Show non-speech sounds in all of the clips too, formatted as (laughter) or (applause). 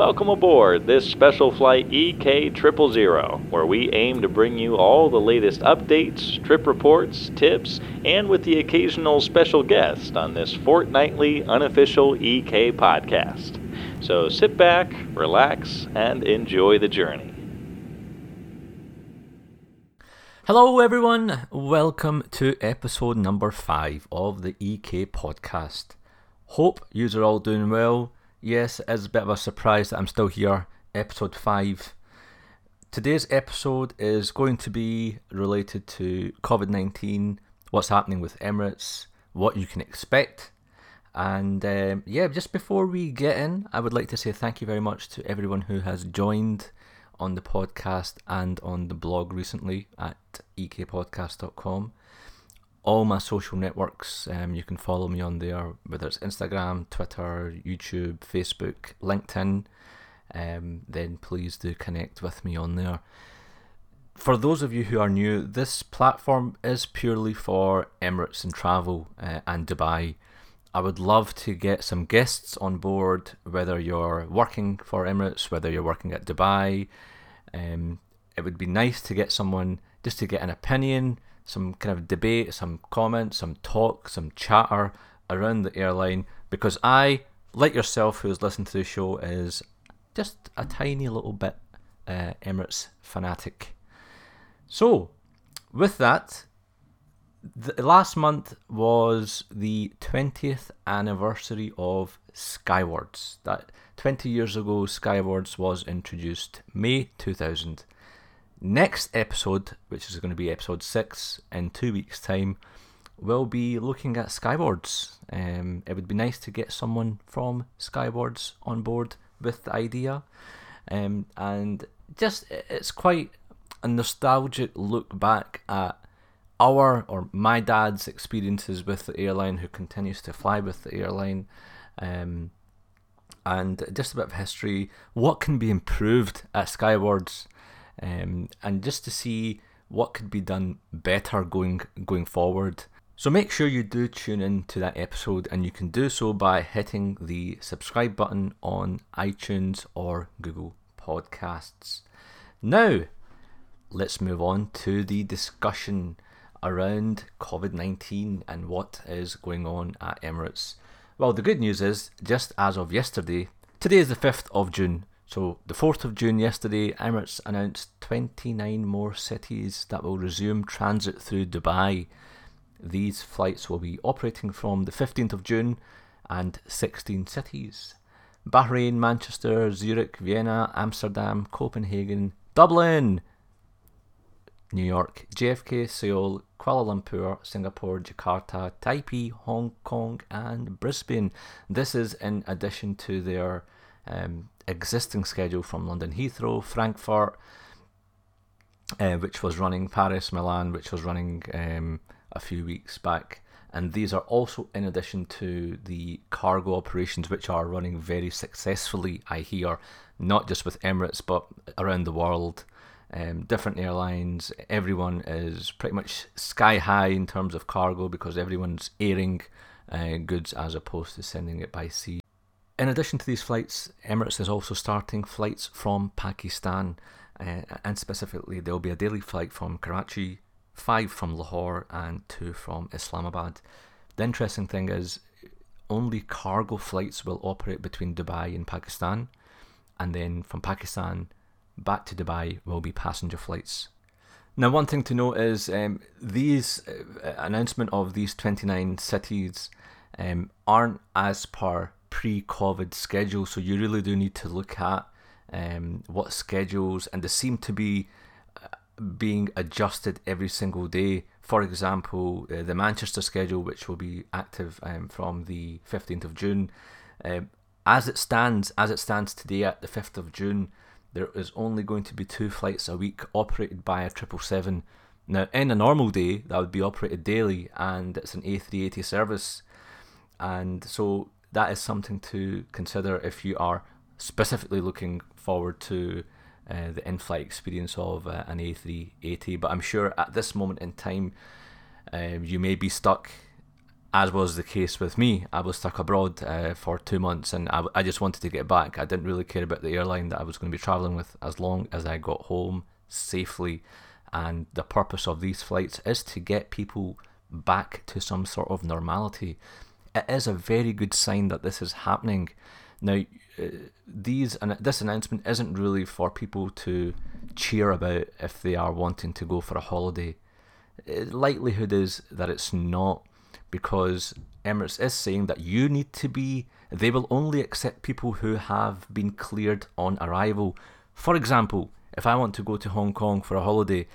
Welcome aboard this special flight EK 000, where we aim to bring you all the latest updates, trip reports, tips, and with the occasional special guest on this fortnightly unofficial EK podcast. So sit back, relax, and enjoy the journey. Hello, everyone. Welcome to episode number five of the EK podcast. Hope you're all doing well. Yes, it is a bit of a surprise that I'm still here, episode 5. Today's episode is going to be related to COVID 19, what's happening with Emirates, what you can expect. And um, yeah, just before we get in, I would like to say thank you very much to everyone who has joined on the podcast and on the blog recently at ekpodcast.com all my social networks. Um, you can follow me on there, whether it's Instagram, Twitter, YouTube, Facebook, LinkedIn. Um, then please do connect with me on there. For those of you who are new, this platform is purely for Emirates and travel uh, and Dubai. I would love to get some guests on board, whether you're working for Emirates, whether you're working at Dubai. Um, it would be nice to get someone just to get an opinion some kind of debate, some comments, some talk, some chatter around the airline because I, like yourself who's listened to the show, is just a tiny little bit uh, Emirates fanatic. So, with that, the last month was the 20th anniversary of Skywards. That 20 years ago, Skywards was introduced May 2000. Next episode, which is going to be episode six in two weeks' time, we'll be looking at Skywards. Um, it would be nice to get someone from Skywards on board with the idea, um, and just it's quite a nostalgic look back at our or my dad's experiences with the airline, who continues to fly with the airline. Um, and just a bit of history. What can be improved at Skywards? Um, and just to see what could be done better going going forward. So make sure you do tune in to that episode, and you can do so by hitting the subscribe button on iTunes or Google Podcasts. Now, let's move on to the discussion around COVID 19 and what is going on at Emirates. Well, the good news is, just as of yesterday, today is the 5th of June, so, the 4th of June yesterday, Emirates announced 29 more cities that will resume transit through Dubai. These flights will be operating from the 15th of June and 16 cities Bahrain, Manchester, Zurich, Vienna, Amsterdam, Copenhagen, Dublin, New York, JFK, Seoul, Kuala Lumpur, Singapore, Jakarta, Taipei, Hong Kong, and Brisbane. This is in addition to their um, existing schedule from London Heathrow, Frankfurt, uh, which was running Paris, Milan, which was running um, a few weeks back. And these are also in addition to the cargo operations, which are running very successfully, I hear, not just with Emirates, but around the world. Um, different airlines, everyone is pretty much sky high in terms of cargo because everyone's airing uh, goods as opposed to sending it by sea. In addition to these flights, Emirates is also starting flights from Pakistan, uh, and specifically, there will be a daily flight from Karachi, five from Lahore, and two from Islamabad. The interesting thing is, only cargo flights will operate between Dubai and Pakistan, and then from Pakistan back to Dubai will be passenger flights. Now, one thing to note is um, these uh, announcement of these 29 cities um, aren't as per pre-COVID schedule, so you really do need to look at um, what schedules, and they seem to be uh, being adjusted every single day. For example, uh, the Manchester schedule, which will be active um, from the 15th of June, uh, as it stands, as it stands today at the 5th of June, there is only going to be two flights a week operated by a triple seven. Now, in a normal day, that would be operated daily, and it's an A380 service, and so that is something to consider if you are specifically looking forward to uh, the in-flight experience of uh, an A380. But I'm sure at this moment in time, uh, you may be stuck as was the case with me. I was stuck abroad uh, for two months and I, I just wanted to get back. I didn't really care about the airline that I was going to be traveling with as long as I got home safely. And the purpose of these flights is to get people back to some sort of normality. It is a very good sign that this is happening. Now, uh, these and this announcement isn't really for people to cheer about if they are wanting to go for a holiday. Uh, likelihood is that it's not because Emirates is saying that you need to be, they will only accept people who have been cleared on arrival. For example, if I want to go to Hong Kong for a holiday,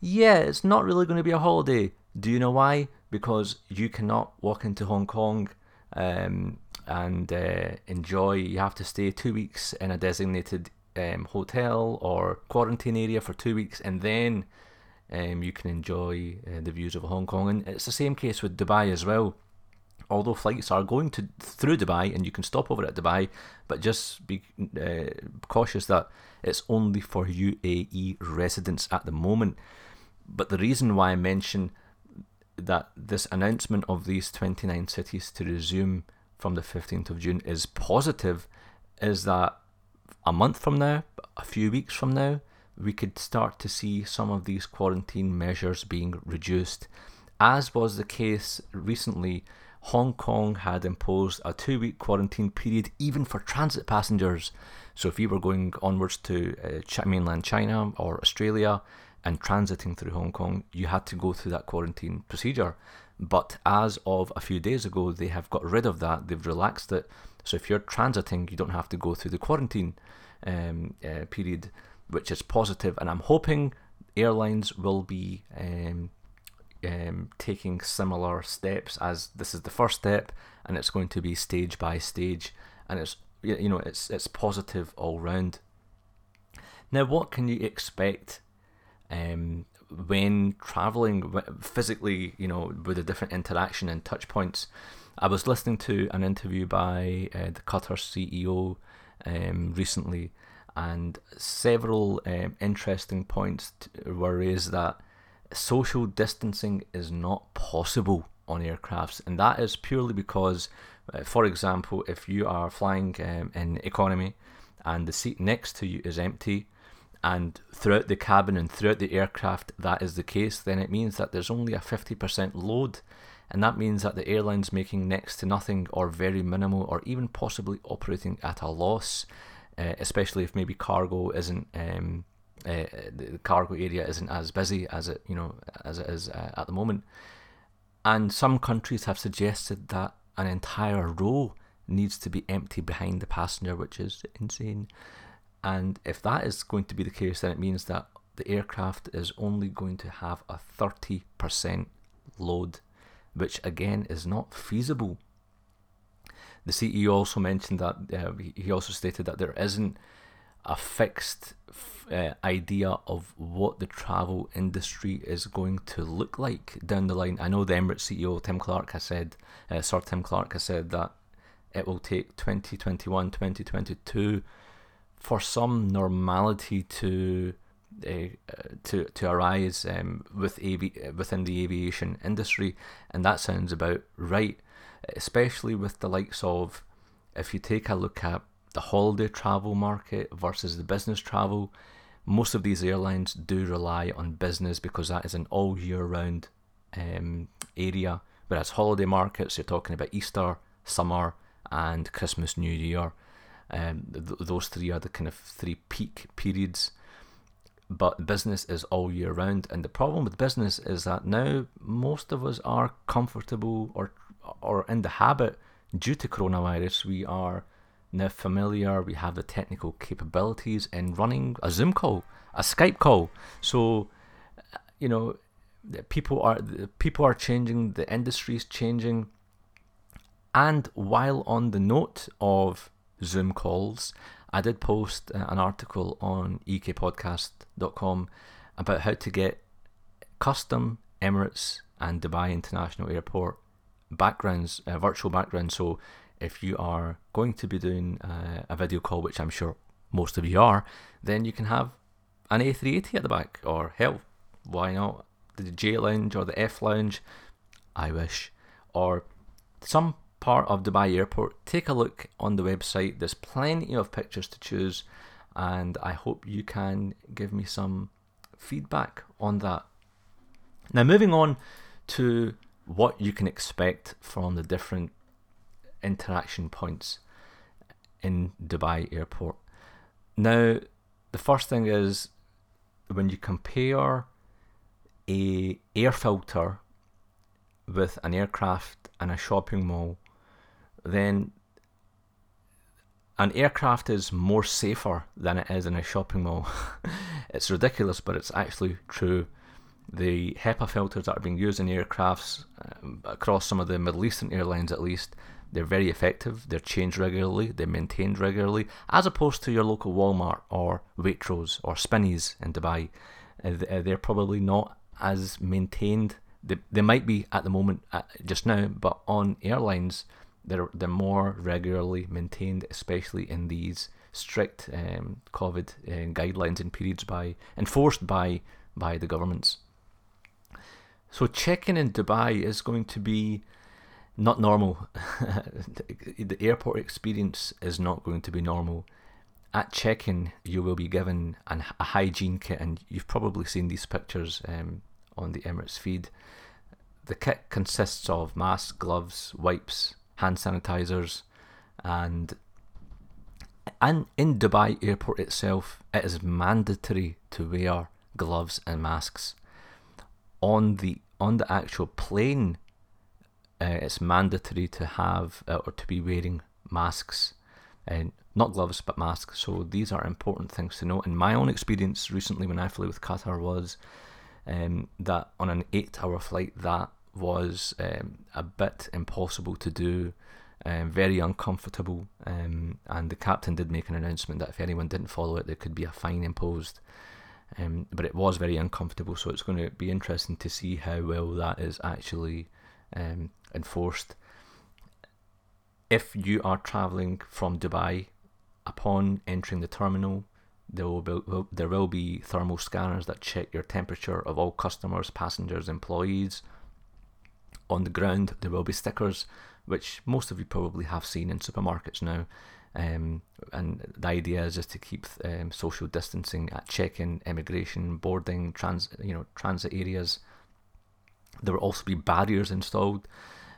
yeah, it's not really going to be a holiday. Do you know why? Because you cannot walk into Hong Kong um, and uh, enjoy. You have to stay two weeks in a designated um, hotel or quarantine area for two weeks, and then um, you can enjoy uh, the views of Hong Kong. And it's the same case with Dubai as well. Although flights are going to through Dubai and you can stop over at Dubai, but just be uh, cautious that it's only for UAE residents at the moment. But the reason why I mention that this announcement of these 29 cities to resume from the 15th of June is positive is that a month from now, a few weeks from now, we could start to see some of these quarantine measures being reduced. As was the case recently, Hong Kong had imposed a two week quarantine period even for transit passengers. So if you were going onwards to uh, mainland China or Australia and transiting through Hong Kong, you had to go through that quarantine procedure. But as of a few days ago, they have got rid of that, they've relaxed it. So if you're transiting, you don't have to go through the quarantine um, uh, period which is positive. and I'm hoping airlines will be um, um, taking similar steps as this is the first step, and it's going to be stage by stage, and it's you know it's it's positive all round. Now, what can you expect um, when traveling physically? You know, with a different interaction and touch points. I was listening to an interview by uh, the Qatar CEO um, recently, and several um, interesting points t- were raised that social distancing is not possible on aircrafts, and that is purely because, uh, for example, if you are flying um, in economy and the seat next to you is empty, and throughout the cabin and throughout the aircraft that is the case, then it means that there's only a 50% load. And that means that the airline's making next to nothing or very minimal or even possibly operating at a loss uh, especially if maybe cargo isn't um, uh, the cargo area isn't as busy as it you know as it is uh, at the moment. And some countries have suggested that an entire row needs to be empty behind the passenger, which is insane. And if that is going to be the case, then it means that the aircraft is only going to have a 30% load, which again is not feasible the CEO also mentioned that uh, he also stated that there isn't a fixed uh, idea of what the travel industry is going to look like down the line. I know the Emirates CEO Tim Clark has said, uh, Sir Tim Clark has said that it will take 2021, 2022 for some normality to uh, to to arise um, with avi- within the aviation industry, and that sounds about right especially with the likes of if you take a look at the holiday travel market versus the business travel, most of these airlines do rely on business because that is an all year round um, area. Whereas holiday markets, you're talking about Easter, summer, and Christmas, New Year. Um, th- those three are the kind of three peak periods. But business is all year round, and the problem with business is that now most of us are comfortable or or in the habit due to coronavirus, we are now familiar, we have the technical capabilities in running a Zoom call, a Skype call. So, you know, people are people are changing, the industry is changing. And while on the note of Zoom calls, I did post uh, an article on ekpodcast.com about how to get custom Emirates and Dubai International Airport backgrounds, uh, virtual backgrounds. So if you are going to be doing uh, a video call, which I'm sure most of you are, then you can have an A380 at the back, or hell, why not the J Lounge or the F Lounge? I wish. Or some part of Dubai Airport, take a look on the website. There's plenty of pictures to choose, and I hope you can give me some feedback on that. Now, moving on to what you can expect from the different interaction points in Dubai Airport. Now, the first thing is when you compare a air filter with an aircraft and a shopping mall, then an aircraft is more safer than it is in a shopping mall. (laughs) it's ridiculous, but it's actually true. The HEPA filters that are being used in aircrafts um, across some of the Middle Eastern airlines, at least, they're very effective. They're changed regularly. They're maintained regularly, as opposed to your local Walmart or Waitrose or Spinneys in Dubai. Uh, uh they're probably not as maintained. They, they might be at the moment, uh, just now, but on airlines, they're they're more regularly maintained, especially in these strict um, COVID uh, guidelines and periods by enforced by by the governments. So check-in in Dubai is going to be not normal. (laughs) the airport experience is not going to be normal. At check-in, you will be given an, a hygiene kit, and you've probably seen these pictures um, on the Emirates feed. The kit consists of masks, gloves, wipes, hand sanitizers, and and in Dubai airport itself, it is mandatory to wear gloves and masks. On the on the actual plane, uh, it's mandatory to have uh, or to be wearing masks, and not gloves but masks. So these are important things to know. In my own experience recently, when I flew with Qatar, was um, that on an eight-hour flight, that was um, a bit impossible to do, um, very uncomfortable, um, and the captain did make an announcement that if anyone didn't follow it, there could be a fine imposed. Um, but it was very uncomfortable, so it's going to be interesting to see how well that is actually um, enforced. If you are travelling from Dubai, upon entering the terminal, there will be, there will be thermal scanners that check your temperature of all customers, passengers, employees on the ground. There will be stickers, which most of you probably have seen in supermarkets now. Um, and the idea is just to keep um, social distancing at check-in, immigration, boarding, trans, you know, transit areas. There will also be barriers installed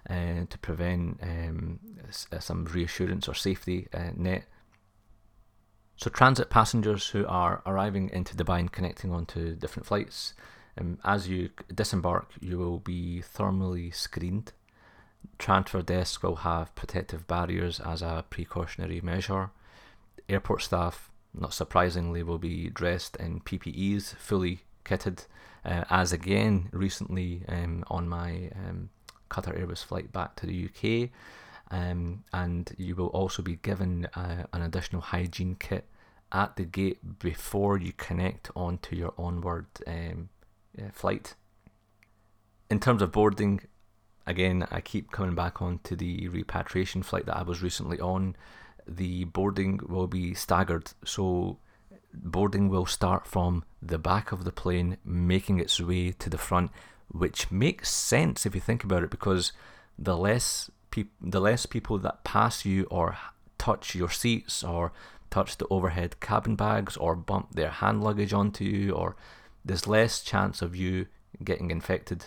uh, to prevent um, some reassurance or safety uh, net. So transit passengers who are arriving into Dubai and connecting onto different flights um, as you disembark, you will be thermally screened. Transfer desks will have protective barriers as a precautionary measure. Airport staff, not surprisingly, will be dressed in PPEs, fully kitted, uh, as again recently um, on my um, Qatar Airways flight back to the UK. Um, and you will also be given uh, an additional hygiene kit at the gate before you connect onto your onward um, flight. In terms of boarding, again, I keep coming back on to the repatriation flight that I was recently on. The boarding will be staggered, so boarding will start from the back of the plane, making its way to the front, which makes sense if you think about it, because the less the less people that pass you or touch your seats or touch the overhead cabin bags or bump their hand luggage onto you or there's less chance of you getting infected.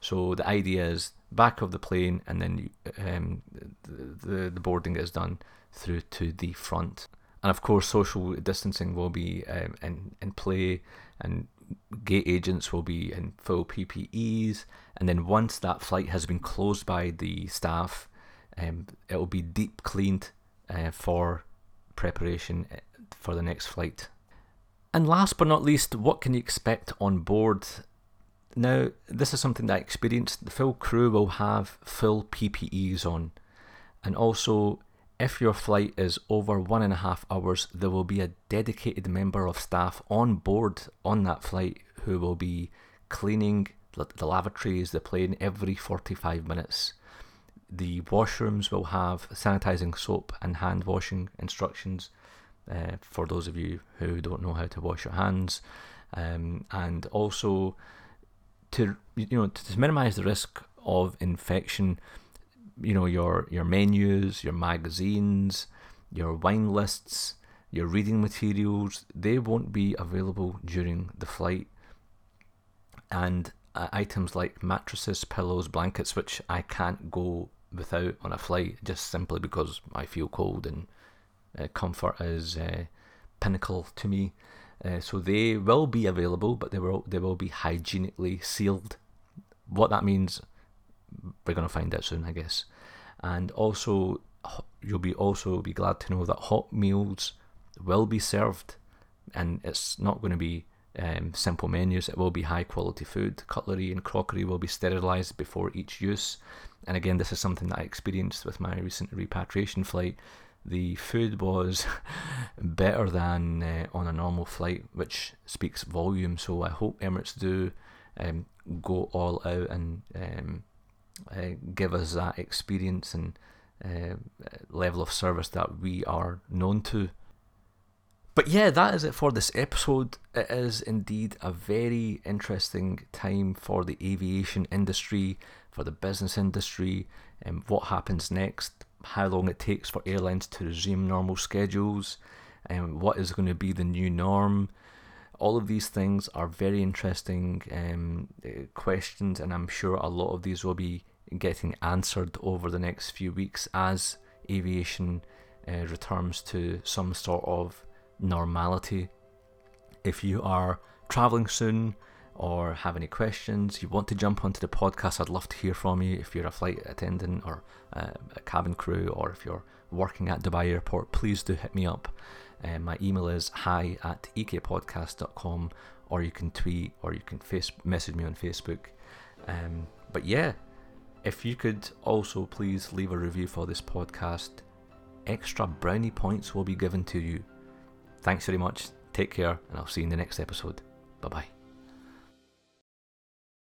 So the idea is back of the plane, and then um, the, the boarding is done through to the front. And of course, social distancing will be um, in in play, and gate agents will be in full PPEs. And then once that flight has been closed by the staff, um, it will be deep cleaned uh, for preparation uh, for the next flight. And last but not least, what can you expect on board? Now, this is something that I experienced. The full crew will have full PPEs on. And also, if your flight is over one and a half hours, there will be a dedicated member of staff on board on that flight who will be cleaning the lavatories, the plane every 45 minutes. The washrooms will have sanitizing soap and hand washing instructions uh, for those of you who don't know how to wash your hands, um, and also to you know to minimize the risk of infection. you know your your menus, your magazines, your wine lists, your reading materials, they won't be available during the flight. And uh, items like mattresses, pillows, blankets, which I can't go without on a flight just simply because I feel cold and comfort is uh, pinnacle to me. Uh, so they will be available, but they will they will be hygienically sealed. What that means, we're gonna find out soon, I guess. And also, you'll be also be glad to know that hot meals will be served, and it's not going to be um, simple menus. It will be high quality food. Cutlery and crockery will be sterilised before each use. And again, this is something that I experienced with my recent repatriation flight the food was (laughs) better than uh, on a normal flight, which speaks volume. So I hope Emirates do um, go all out and um, uh, give us that experience and uh, level of service that we are known to. But yeah, that is it for this episode. It is indeed a very interesting time for the aviation industry, for the business industry, and what happens next how long it takes for airlines to resume normal schedules, and what is going to be the new norm. All of these things are very interesting um, uh, questions, and I'm sure a lot of these will be getting answered over the next few weeks as aviation uh, returns to some sort of normality. If you are traveling soon, or have any questions, you want to jump onto the podcast, I'd love to hear from you. If you're a flight attendant or uh, a cabin crew, or if you're working at Dubai Airport, please do hit me up. Uh, my email is hi at ekpodcast.com, or you can tweet or you can face message me on Facebook. Um, but yeah, if you could also please leave a review for this podcast, extra brownie points will be given to you. Thanks very much. Take care, and I'll see you in the next episode. Bye bye.